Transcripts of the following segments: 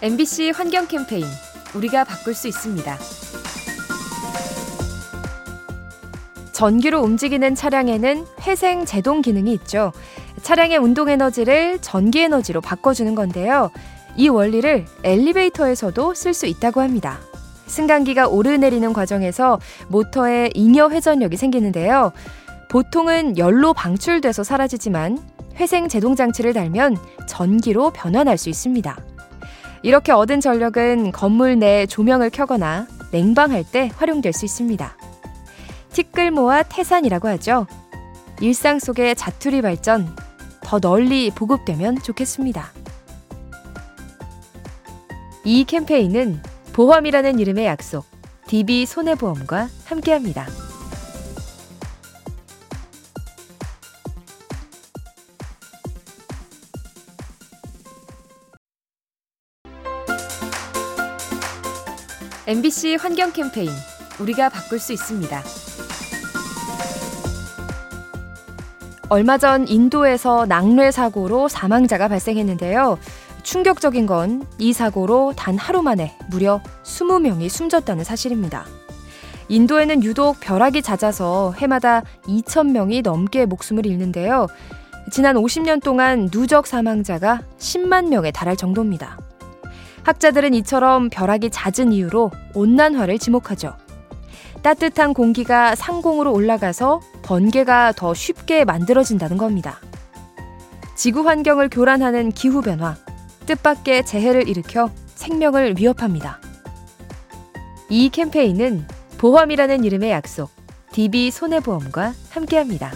MBC 환경 캠페인 우리가 바꿀 수 있습니다. 전기로 움직이는 차량에는 회생 제동 기능이 있죠. 차량의 운동 에너지를 전기 에너지로 바꿔주는 건데요. 이 원리를 엘리베이터에서도 쓸 수 있다고 합니다. 승강기가 오르내리는 과정에서 모터에 잉여 회전력이 생기는데요. 보통은 열로 방출돼서 사라지지만 회생 제동 장치를 달면 전기로 변환할 수 있습니다. 이렇게 얻은 전력은 건물 내 조명을 켜거나 냉방할 때 활용될 수 있습니다. 티끌모아 태산이라고 하죠. 일상 속의 자투리 발전 더 널리 보급되면 좋겠습니다. 이 캠페인은 보험이라는 이름의 약속, DB 손해보험과 함께합니다. MBC 환경 캠페인 우리가 바꿀 수 있습니다. 얼마 전 인도에서 낙뢰 사고로 사망자가 발생했는데요. 충격적인 건 이 사고로 단 하루 만에 무려 20명이 숨졌다는 사실입니다. 인도에는 유독 벼락이 잦아서 해마다 2,000명이 넘게 목숨을 잃는데요. 지난 50년 동안 누적 사망자가 10만 명에 달할 정도입니다. 학자들은 이처럼 벼락이 잦은 이유로 온난화를 지목하죠. 따뜻한 공기가 상공으로 올라가서 번개가 더 쉽게 만들어진다는 겁니다. 지구 환경을 교란하는 기후변화, 뜻밖의 재해를 일으켜 생명을 위협합니다. 이 캠페인은 보험이라는 이름의 약속, DB 손해보험과 함께합니다.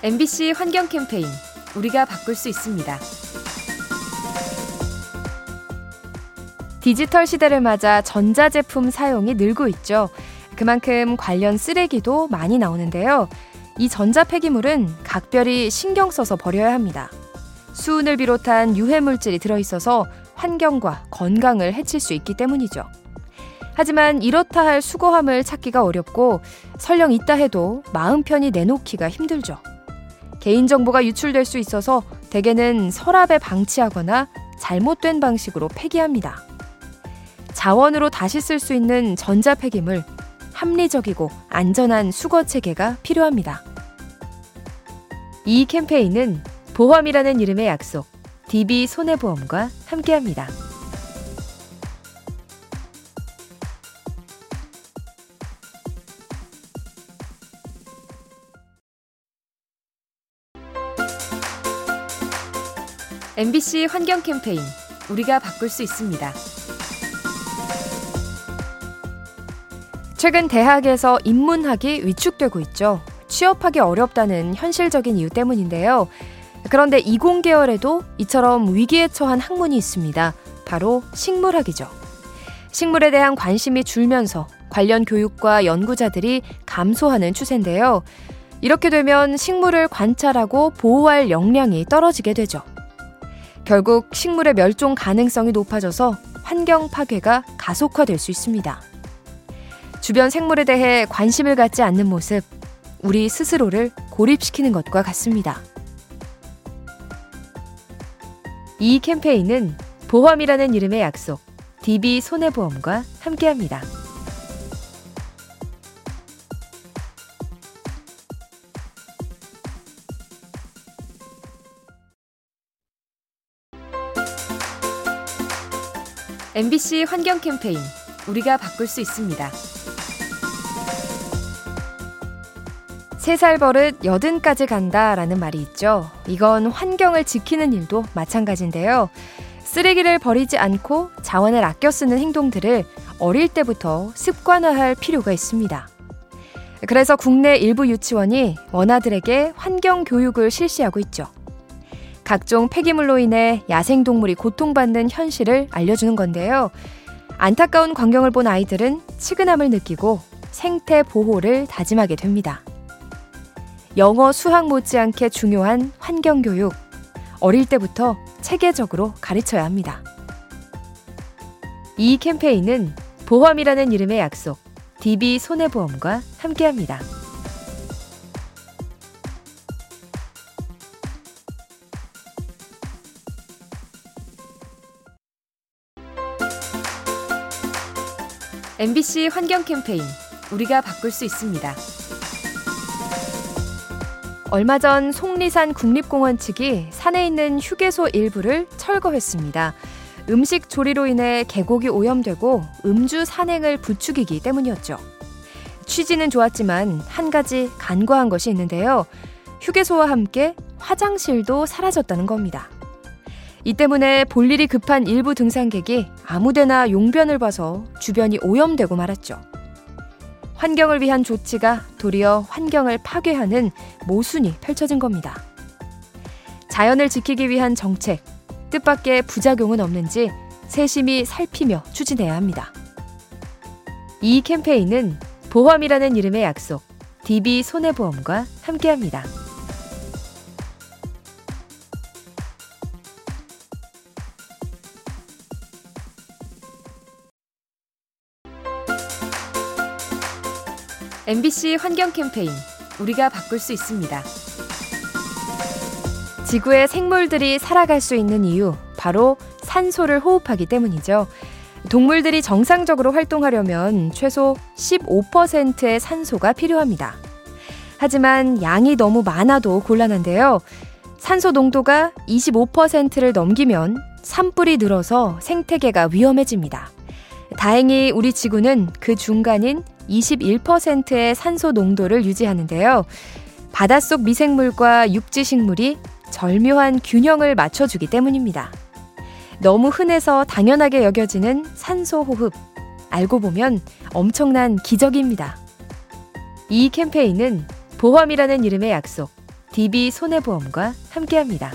MBC 환경 캠페인 우리가 바꿀 수 있습니다. 디지털 시대를 맞아 전자제품 사용이 늘고 있죠. 그만큼 관련 쓰레기도 많이 나오는데요. 이 전자 폐기물은 각별히 신경 써서 버려야 합니다. 수은을 비롯한 유해 물질이 들어있어서 환경과 건강을 해칠 수 있기 때문이죠. 하지만 이렇다 할 수거함을 찾기가 어렵고 설령 있다 해도 마음 편히 내놓기가 힘들죠. 개인정보가 유출될 수 있어서 대개는 서랍에 방치하거나 잘못된 방식으로 폐기합니다. 자원으로 다시 쓸 수 있는 전자 폐기물, 합리적이고 안전한 수거 체계가 필요합니다. 이 캠페인은 보험이라는 이름의 약속, DB 손해보험과 함께합니다. MBC 환경 캠페인 우리가 바꿀 수 있습니다. 최근 대학에서 인문학이 위축되고 있죠. 취업하기 어렵다는 현실적인 이유 때문인데요. 그런데 이공계열에도 이처럼 위기에 처한 학문이 있습니다. 바로 식물학이죠. 식물에 대한 관심이 줄면서 관련 교육과 연구자들이 감소하는 추세인데요. 이렇게 되면 식물을 관찰하고 보호할 역량이 떨어지게 되죠. 결국 식물의 멸종 가능성이 높아져서 환경 파괴가 가속화될 수 있습니다. 주변 생물에 대해 관심을 갖지 않는 모습, 우리 스스로를 고립시키는 것과 같습니다. 이 캠페인은 보험이라는 이름의 약속, DB 손해보험과 함께합니다. MBC 환경 캠페인 우리가 바꿀 수 있습니다. 세 살 버릇 여든까지 간다라는 말이 있죠. 이건 환경을 지키는 일도 마찬가지인데요. 쓰레기를 버리지 않고 자원을 아껴 쓰는 행동들을 어릴 때부터 습관화할 필요가 있습니다. 그래서 국내 일부 유치원이 원아들에게 환경 교육을 실시하고 있죠. 각종 폐기물로 인해 야생동물이 고통받는 현실을 알려주는 건데요. 안타까운 광경을 본 아이들은 치근함을 느끼고 생태 보호를 다짐하게 됩니다. 영어, 수학 못지않게 중요한 환경교육. 어릴 때부터 체계적으로 가르쳐야 합니다. 이 캠페인은 보험이라는 이름의 약속, DB 손해보험과 함께합니다. MBC 환경 캠페인 우리가 바꿀 수 있습니다. 얼마 전 속리산 국립공원 측이 산에 있는 휴게소 일부를 철거했습니다. 음식 조리로 인해 계곡이 오염되고 음주 산행을 부추기기 때문이었죠. 취지는 좋았지만 한 가지 간과한 것이 있는데요. 휴게소와 함께 화장실도 사라졌다는 겁니다. 이 때문에 볼 일이 급한 일부 등산객이 아무데나 용변을 봐서 주변이 오염되고 말았죠. 환경을 위한 조치가 도리어 환경을 파괴하는 모순이 펼쳐진 겁니다. 자연을 지키기 위한 정책, 뜻밖의 부작용은 없는지 세심히 살피며 추진해야 합니다. 이 캠페인은 보험이라는 이름의 약속, DB 손해보험과 함께합니다. MBC 환경 캠페인 우리가 바꿀 수 있습니다. 지구의 생물들이 살아갈 수 있는 이유 바로 산소를 호흡하기 때문이죠. 동물들이 정상적으로 활동하려면 최소 15%의 산소가 필요합니다. 하지만 양이 너무 많아도 곤란한데요. 산소 농도가 25%를 넘기면 산불이 늘어서 생태계가 위험해집니다. 다행히 우리 지구는 그 중간인 21%의 산소 농도를 유지하는데요. 바닷속 미생물과 육지 식물이 절묘한 균형을 맞춰주기 때문입니다. 너무 흔해서 당연하게 여겨지는 산소 호흡. 알고 보면 엄청난 기적입니다. 이 캠페인은 보험이라는 이름의 약속, DB 손해보험과 함께합니다.